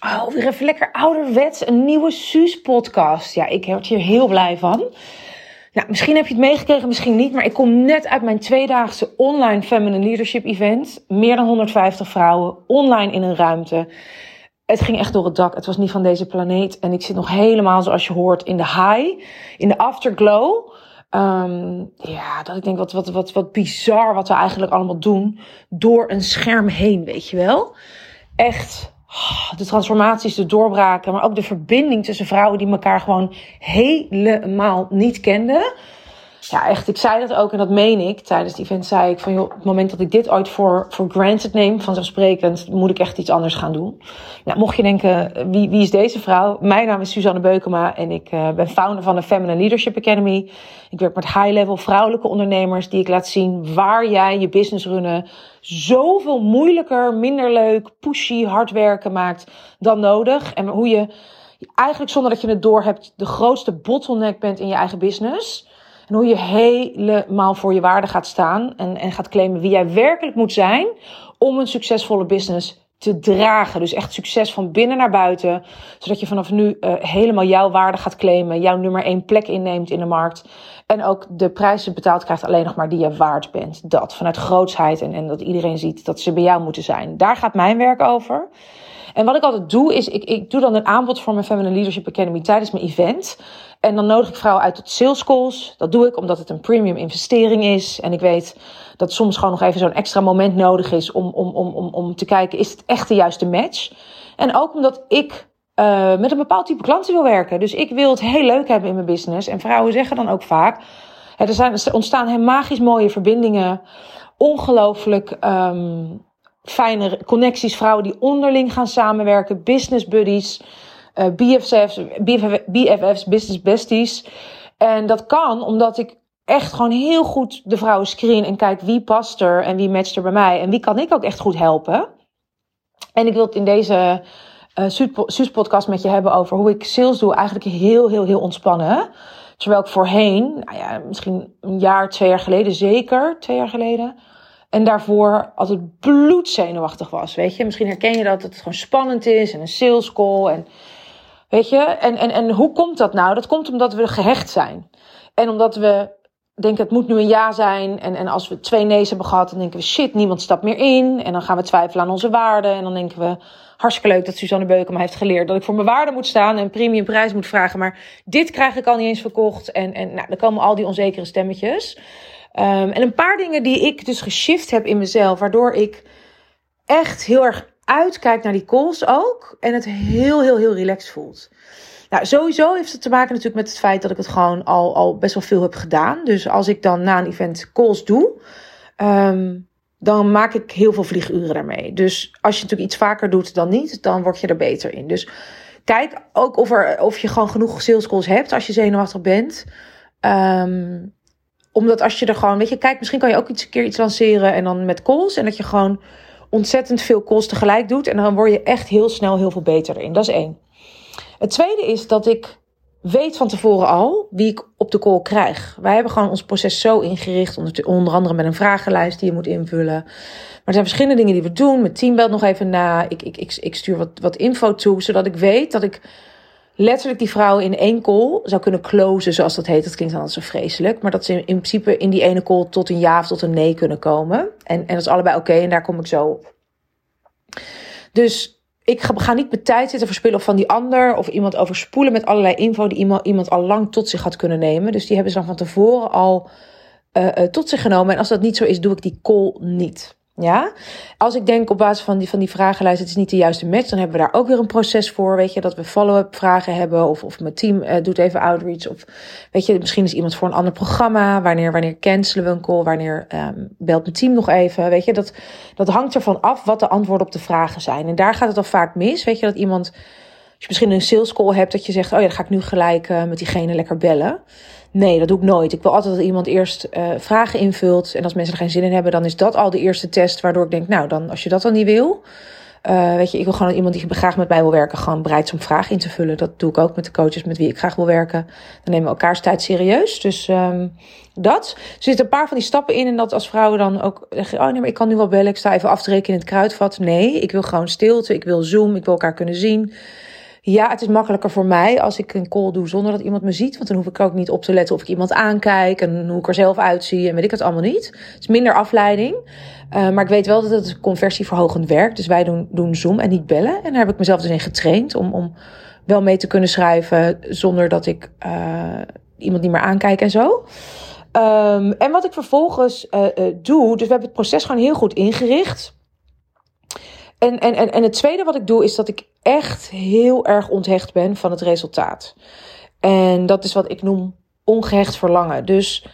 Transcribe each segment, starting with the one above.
Oh, weer even lekker ouderwets. Een nieuwe Suus-podcast. Ja, ik word hier heel blij van. Nou, misschien heb je het meegekregen, misschien niet. Maar ik kom net uit mijn tweedaagse online Feminine Leadership Event. Meer dan 150 vrouwen online in een ruimte. Het ging echt door het dak. Het was niet van deze planeet. En ik zit nog helemaal, zoals je hoort, in de high. In de afterglow. Um, ja, dat ik denk, wat, wat, wat, wat bizar wat we eigenlijk allemaal doen. Door een scherm heen, weet je wel. Echt de transformaties, de doorbraken, maar ook de verbinding tussen vrouwen die elkaar gewoon helemaal niet kenden. Ja, echt, ik zei dat ook en dat meen ik. Tijdens die event zei ik van, joh, op het moment dat ik dit ooit voor, voor granted neem, vanzelfsprekend, moet ik echt iets anders gaan doen. Nou, mocht je denken, wie, wie is deze vrouw? Mijn naam is Suzanne Beukema en ik uh, ben founder van de Feminine Leadership Academy. Ik werk met high-level vrouwelijke ondernemers die ik laat zien waar jij je business runnen zoveel moeilijker, minder leuk, pushy, hard werken maakt dan nodig. En hoe je eigenlijk zonder dat je het door hebt, de grootste bottleneck bent in je eigen business. En hoe je helemaal voor je waarde gaat staan en, en gaat claimen wie jij werkelijk moet zijn om een succesvolle business te dragen. Dus echt succes van binnen naar buiten. Zodat je vanaf nu uh, helemaal jouw waarde gaat claimen. Jouw nummer één plek inneemt in de markt. En ook de prijzen betaald krijgt alleen nog maar die je waard bent. Dat vanuit grootsheid en, en dat iedereen ziet dat ze bij jou moeten zijn. Daar gaat mijn werk over. En wat ik altijd doe, is ik, ik doe dan een aanbod voor mijn Feminine Leadership Academy tijdens mijn event. En dan nodig ik vrouwen uit tot sales calls. Dat doe ik omdat het een premium investering is. En ik weet dat soms gewoon nog even zo'n extra moment nodig is om, om, om, om, om te kijken, is het echt de juiste match? En ook omdat ik uh, met een bepaald type klanten wil werken. Dus ik wil het heel leuk hebben in mijn business. En vrouwen zeggen dan ook vaak, er, zijn, ontstaan heel magisch mooie verbindingen. Ongelooflijk um, fijne connecties, vrouwen die onderling gaan samenwerken, business buddies, uh, BFF's, BFF's, business besties. En dat kan omdat ik echt gewoon heel goed de vrouwen screen en kijk wie past er en wie matcht er bij mij en wie kan ik ook echt goed helpen. En ik wil het in deze uh, Suus-podcast met je hebben over hoe ik sales doe, eigenlijk heel, heel, heel ontspannen. Terwijl ik voorheen, nou ja, misschien een jaar, twee jaar geleden, zeker twee jaar geleden, en daarvoor altijd bloedzenuwachtig was. Weet je, misschien herken je dat, dat het gewoon spannend is en een sales call. En, weet je, en, en, en hoe komt dat nou? Dat komt omdat we gehecht zijn. En omdat we denken, het moet nu een ja zijn. En, en als we twee nee's hebben gehad, dan denken we, shit, niemand stapt meer in. En dan gaan we twijfelen aan onze waarden. En dan denken we, hartstikke leuk dat Suzanne Beukema heeft geleerd dat ik voor mijn waarde moet staan en een premium prijs moet vragen. Maar dit krijg ik al niet eens verkocht. En, en nou, dan komen al die onzekere stemmetjes. Um, en een paar dingen die ik dus geshift heb in mezelf, waardoor ik echt heel erg uitkijk naar die calls ook. En het heel, heel, heel relaxed voelt. Nou, sowieso heeft het te maken natuurlijk met het feit dat ik het gewoon al, al best wel veel heb gedaan. Dus als ik dan na een event calls doe, um, dan maak ik heel veel vlieguren daarmee. Dus als je natuurlijk iets vaker doet dan niet, dan word je er beter in. Dus kijk ook of, er, of je gewoon genoeg sales calls hebt als je zenuwachtig bent. Um, omdat als je er gewoon, weet je, kijk, misschien kan je ook iets een keer iets lanceren en dan met calls. En dat je gewoon ontzettend veel calls tegelijk doet. En dan word je echt heel snel heel veel beter in. Dat is één. Het tweede is dat ik weet van tevoren al wie ik op de call krijg. Wij hebben gewoon ons proces zo ingericht, onder andere met een vragenlijst die je moet invullen. Maar er zijn verschillende dingen die we doen. Mijn team belt nog even na. Ik, ik, ik, ik stuur wat, wat info toe, zodat ik weet dat ik letterlijk die vrouw in één call zou kunnen closen, zoals dat heet. Dat klinkt dan zo vreselijk. Maar dat ze in, principe in die ene call tot een ja of tot een nee kunnen komen. En, en dat is allebei oké en daar kom ik zo op. Dus ik ga, niet mijn tijd zitten verspillen van die ander of iemand overspoelen met allerlei info die iemand, al lang tot zich had kunnen nemen. Dus die hebben ze dan van tevoren al uh, uh, tot zich genomen. En als dat niet zo is, doe ik die call niet. Ja, als ik denk op basis van die, van die vragenlijst, het is niet de juiste match, dan hebben we daar ook weer een proces voor. Weet je, dat we follow-up vragen hebben, of, of mijn team uh, doet even outreach. Of weet je, misschien is iemand voor een ander programma. Wanneer, wanneer cancelen we een call? Wanneer um, belt mijn team nog even? Weet je, dat, dat hangt ervan af wat de antwoorden op de vragen zijn. En daar gaat het al vaak mis. Weet je, dat iemand, als je misschien een sales call hebt, dat je zegt, oh ja, dan ga ik nu gelijk uh, met diegene lekker bellen. Nee, dat doe ik nooit. Ik wil altijd dat iemand eerst uh, vragen invult. En als mensen er geen zin in hebben, dan is dat al de eerste test waardoor ik denk, nou, dan als je dat dan niet wil, Uh, weet je, ik wil gewoon iemand die graag met mij wil werken, gewoon bereid is om vragen in te vullen. Dat doe ik ook met de coaches met wie ik graag wil werken. Dan nemen we elkaars tijd serieus. Dus um, dat. Er zitten een paar van die stappen in. En dat als vrouwen dan ook zeggen: Oh nee, maar ik kan nu wel bellen. Ik sta even af te rekenen in het kruidvat. Nee, ik wil gewoon stilte. Ik wil Zoom. Ik wil elkaar kunnen zien. Ja, het is makkelijker voor mij als ik een call doe zonder dat iemand me ziet. Want dan hoef ik ook niet op te letten of ik iemand aankijk en hoe ik er zelf uitzie en weet ik het allemaal niet. Het is minder afleiding. Uh, maar ik weet wel dat het conversieverhogend werkt. Dus wij doen, doen Zoom en niet bellen. En daar heb ik mezelf dus in getraind om, om wel mee te kunnen schrijven zonder dat ik uh, iemand niet meer aankijk en zo. Um, en wat ik vervolgens uh, doe, dus we hebben het proces gewoon heel goed ingericht. En, en, en, en het tweede wat ik doe, is dat ik echt heel erg onthecht ben van het resultaat. En dat is wat ik noem ongehecht verlangen. Dus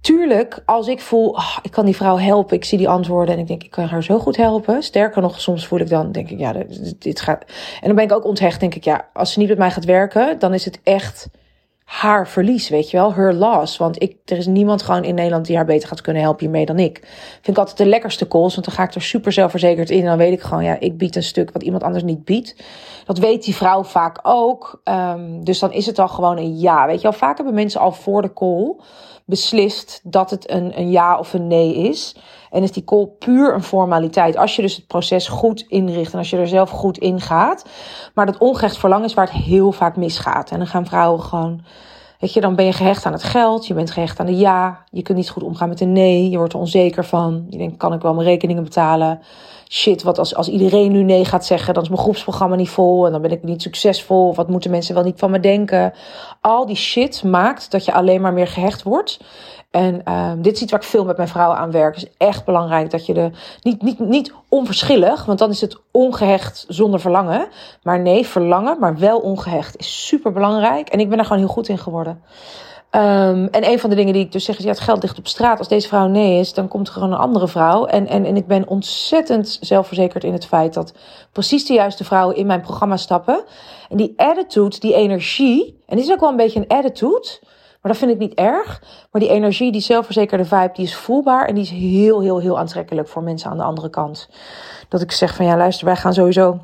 tuurlijk, als ik voel, oh, ik kan die vrouw helpen, ik zie die antwoorden en ik denk, ik kan haar zo goed helpen. Sterker nog, soms voel ik dan, denk ik, ja, dit, dit gaat. En dan ben ik ook onthecht, denk ik, ja, als ze niet met mij gaat werken, dan is het echt haar verlies, weet je wel, her loss. Want ik, er is niemand gewoon in Nederland die haar beter gaat kunnen helpen hiermee dan ik. Vind ik altijd de lekkerste calls, want dan ga ik er super zelfverzekerd in. En dan weet ik gewoon, ja, ik bied een stuk wat iemand anders niet biedt. Dat weet die vrouw vaak ook. Um, dus dan is het al gewoon een ja. Weet je wel, vaak hebben mensen al voor de call beslist dat het een, een ja of een nee is. En is die call puur een formaliteit. Als je dus het proces goed inricht en als je er zelf goed in gaat. Maar dat ongerecht verlangen is waar het heel vaak misgaat. En dan gaan vrouwen gewoon. Weet je, dan ben je gehecht aan het geld, je bent gehecht aan de ja, je kunt niet goed omgaan met de nee, je wordt er onzeker van. Je denkt, kan ik wel mijn rekeningen betalen? Shit, wat als, als iedereen nu nee gaat zeggen, dan is mijn groepsprogramma niet vol en dan ben ik niet succesvol. Wat moeten mensen wel niet van me denken? Al die shit maakt dat je alleen maar meer gehecht wordt. En uh, dit is iets waar ik veel met mijn vrouwen aan werk. Het is echt belangrijk dat je de. Niet, niet, niet onverschillig, want dan is het ongehecht zonder verlangen. Maar nee, verlangen, maar wel ongehecht is super belangrijk. En ik ben daar gewoon heel goed in geworden. Um, en een van de dingen die ik dus zeg is: ja, het geld ligt op straat. Als deze vrouw nee is, dan komt er gewoon een andere vrouw. En, en, en ik ben ontzettend zelfverzekerd in het feit dat precies de juiste vrouwen in mijn programma stappen. En die attitude, die energie. En dit is ook wel een beetje een attitude. Maar dat vind ik niet erg. Maar die energie, die zelfverzekerde vibe, die is voelbaar. En die is heel, heel, heel aantrekkelijk voor mensen aan de andere kant. Dat ik zeg van ja, luister, wij gaan sowieso.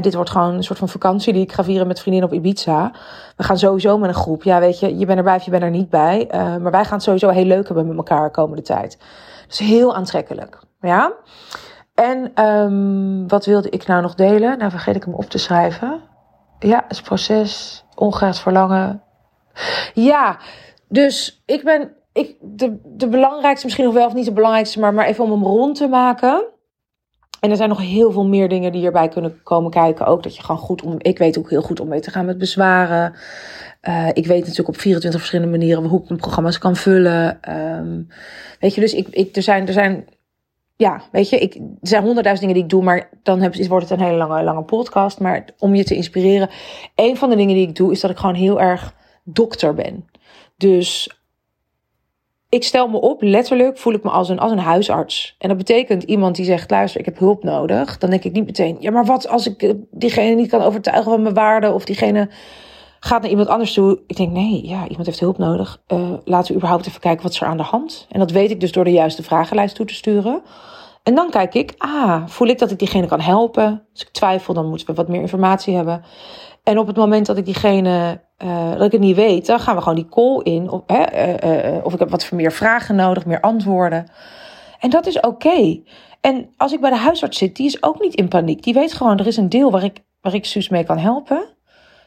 Dit wordt gewoon een soort van vakantie die ik ga vieren met vriendinnen op Ibiza. We gaan sowieso met een groep. Ja, weet je, je bent erbij of je bent er niet bij. Uh, maar wij gaan het sowieso heel leuk hebben met elkaar de komende tijd. Dus heel aantrekkelijk. Ja. En um, wat wilde ik nou nog delen? Nou, vergeet ik hem op te schrijven. Ja, het proces, ongeacht verlangen, ja, dus ik ben ik, de, de belangrijkste, misschien nog wel of niet de belangrijkste, maar, maar even om hem rond te maken. En er zijn nog heel veel meer dingen die erbij kunnen komen kijken. Ook dat je gewoon goed om. Ik weet ook heel goed om mee te gaan met bezwaren. Uh, ik weet natuurlijk op 24 verschillende manieren hoe ik mijn programma's kan vullen. Um, weet je, dus ik, ik, er, zijn, er zijn. Ja, weet je, ik, er zijn honderdduizend dingen die ik doe, maar dan wordt het een hele lange, lange podcast. Maar om je te inspireren. Een van de dingen die ik doe, is dat ik gewoon heel erg dokter ben. Dus ik stel me op, letterlijk voel ik me als een, als een huisarts. En dat betekent iemand die zegt, luister, ik heb hulp nodig. Dan denk ik niet meteen, ja, maar wat als ik eh, diegene niet kan overtuigen van mijn waarde of diegene gaat naar iemand anders toe. Ik denk, nee, ja, iemand heeft hulp nodig. Uh, laten we überhaupt even kijken wat is er aan de hand. En dat weet ik dus door de juiste vragenlijst toe te sturen. En dan kijk ik, ah, voel ik dat ik diegene kan helpen? Als ik twijfel, dan moeten we wat meer informatie hebben. En op het moment dat ik diegene, uh, dat ik het niet weet, dan gaan we gewoon die call in. Of, hè, uh, of ik heb wat meer vragen nodig, meer antwoorden. En dat is oké. En als ik bij de huisarts zit, die is ook niet in paniek. Die weet gewoon, er is een deel waar ik, waar ik Suus mee kan helpen.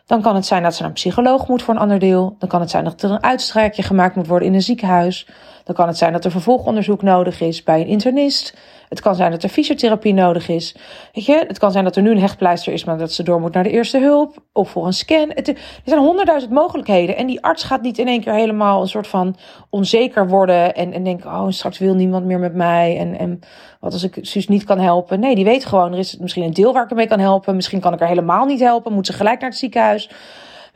Dan kan het zijn dat ze naar een psycholoog moet voor een ander deel. Dan kan het zijn dat er een uitstrijkje gemaakt moet worden in een ziekenhuis. Dan kan het zijn dat er vervolgonderzoek nodig is bij een internist. Het kan zijn dat er fysiotherapie nodig is. Weet je, het kan zijn dat er nu een hechtpleister is, maar dat ze door moet naar de eerste hulp of voor een scan. Er zijn honderdduizend mogelijkheden. En die arts gaat niet in één keer helemaal een soort van onzeker worden en, en denken: oh, straks wil niemand meer met mij. En, en wat als ik Suus niet kan helpen? Nee, die weet gewoon: er is misschien een deel waar ik ermee kan helpen. Misschien kan ik er helemaal niet helpen. Moet ze gelijk naar het ziekenhuis.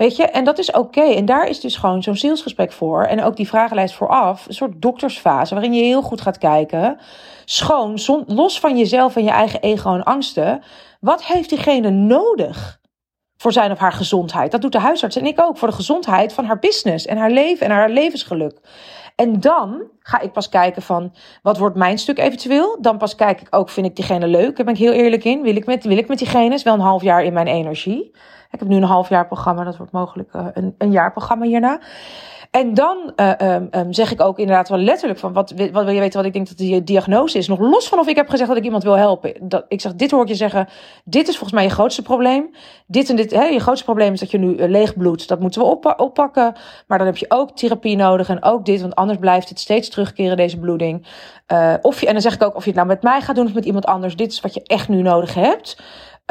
Weet je, en dat is oké. En daar is dus gewoon zo'n zielsgesprek voor. En ook die vragenlijst vooraf. Een soort doktersfase waarin je heel goed gaat kijken. Schoon, los van jezelf en je eigen ego en angsten. Wat heeft diegene nodig? voor zijn of haar gezondheid. Dat doet de huisarts en ik ook voor de gezondheid van haar business en haar leven en haar levensgeluk. En dan ga ik pas kijken van wat wordt mijn stuk eventueel. Dan pas kijk ik ook, vind ik diegene leuk? Daar ben ik heel eerlijk in. Wil ik met, wil ik met diegene? Is wel een half jaar in mijn energie. Ik heb nu een half jaar programma. Dat wordt mogelijk uh, een, een jaar programma hierna. En dan uh, um, zeg ik ook inderdaad wel letterlijk van wat, wat wil je weten wat ik denk dat die diagnose is. Nog los van of ik heb gezegd dat ik iemand wil helpen. Dat, ik zeg, dit hoor ik je zeggen. Dit is volgens mij je grootste probleem. Dit en dit, hè, je grootste probleem is dat je nu uh, leeg bloedt. Dat moeten we op, oppakken. Maar dan heb je ook therapie nodig en ook dit. Want anders blijft het steeds terugkeren, deze bloeding. Of je, en dan zeg ik ook of je het nou met mij gaat doen of met iemand anders. Dit is wat je echt nu nodig hebt.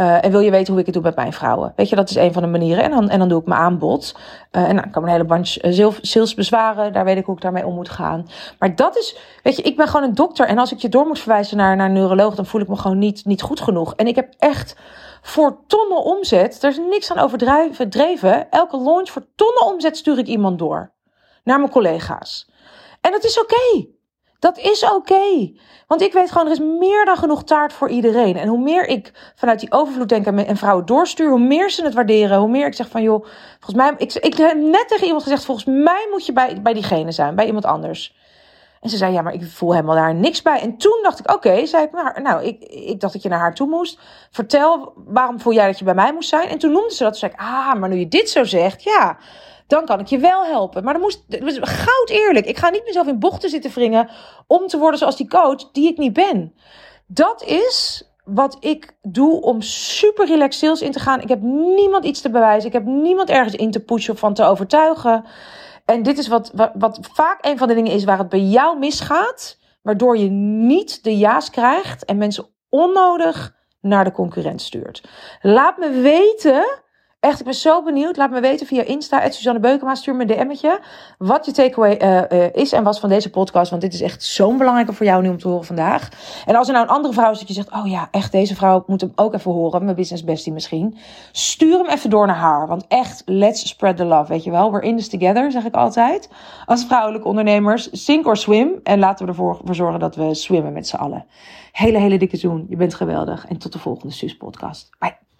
Uh, en wil je weten hoe ik het doe met mijn vrouwen? Weet je, dat is een van de manieren. En dan, en dan doe ik mijn aanbod. Uh, en dan kan een hele bandje salesbezwaren. Daar weet ik hoe ik daarmee om moet gaan. Maar dat is, weet je, ik ben gewoon een dokter. En als ik je door moet verwijzen naar, naar een neuroloog, dan voel ik me gewoon niet, niet goed genoeg. En ik heb echt voor tonnen omzet, er is niks aan overdreven. Elke launch voor tonnen omzet stuur ik iemand door. Naar mijn collega's. En dat is oké. Dat is oké. Want ik weet gewoon, er is meer dan genoeg taart voor iedereen. En hoe meer ik vanuit die overvloed denk en vrouwen doorstuur, hoe meer ze het waarderen. Hoe meer ik zeg van, joh, volgens mij, ik, ik heb net tegen iemand gezegd, volgens mij moet je bij, bij diegene zijn, bij iemand anders. En ze zei, ja, maar ik voel helemaal daar niks bij. En toen dacht ik, oké, zei ik, nou, nou ik, ik dacht dat je naar haar toe moest. Vertel, waarom voel jij dat je bij mij moest zijn? En toen noemde ze dat. Toen zei ik, ah, maar nu je dit zo zegt, ja, dan kan ik je wel helpen. Maar dan moest, goud eerlijk. Ik ga niet mezelf in bochten zitten wringen om te worden zoals die coach die ik niet ben. Dat is wat ik doe om super relaxed sales in te gaan. Ik heb niemand iets te bewijzen. Ik heb niemand ergens in te pushen of van te overtuigen. En dit is wat, wat, wat vaak een van de dingen is waar het bij jou misgaat. Waardoor je niet de ja's krijgt en mensen onnodig naar de concurrent stuurt. Laat me weten Echt, ik ben zo benieuwd. Laat me weten via Insta, Suzanne Beukema. Stuur me een DM'tje. Wat je takeaway uh, uh, is en was van deze podcast. Want dit is echt zo'n belangrijke voor jou nu om te horen vandaag. En als er nou een andere vrouw is dat je zegt... Oh ja, echt, deze vrouw moet hem ook even horen. Mijn business bestie misschien. Stuur hem even door naar haar. Want echt, let's spread the love, weet je wel. We're in this together, zeg ik altijd. Als vrouwelijke ondernemers, sink or swim. En laten we ervoor zorgen dat we swimmen met z'n allen. Hele, hele dikke zoen. Je bent geweldig. En tot de volgende Suus podcast. Bye.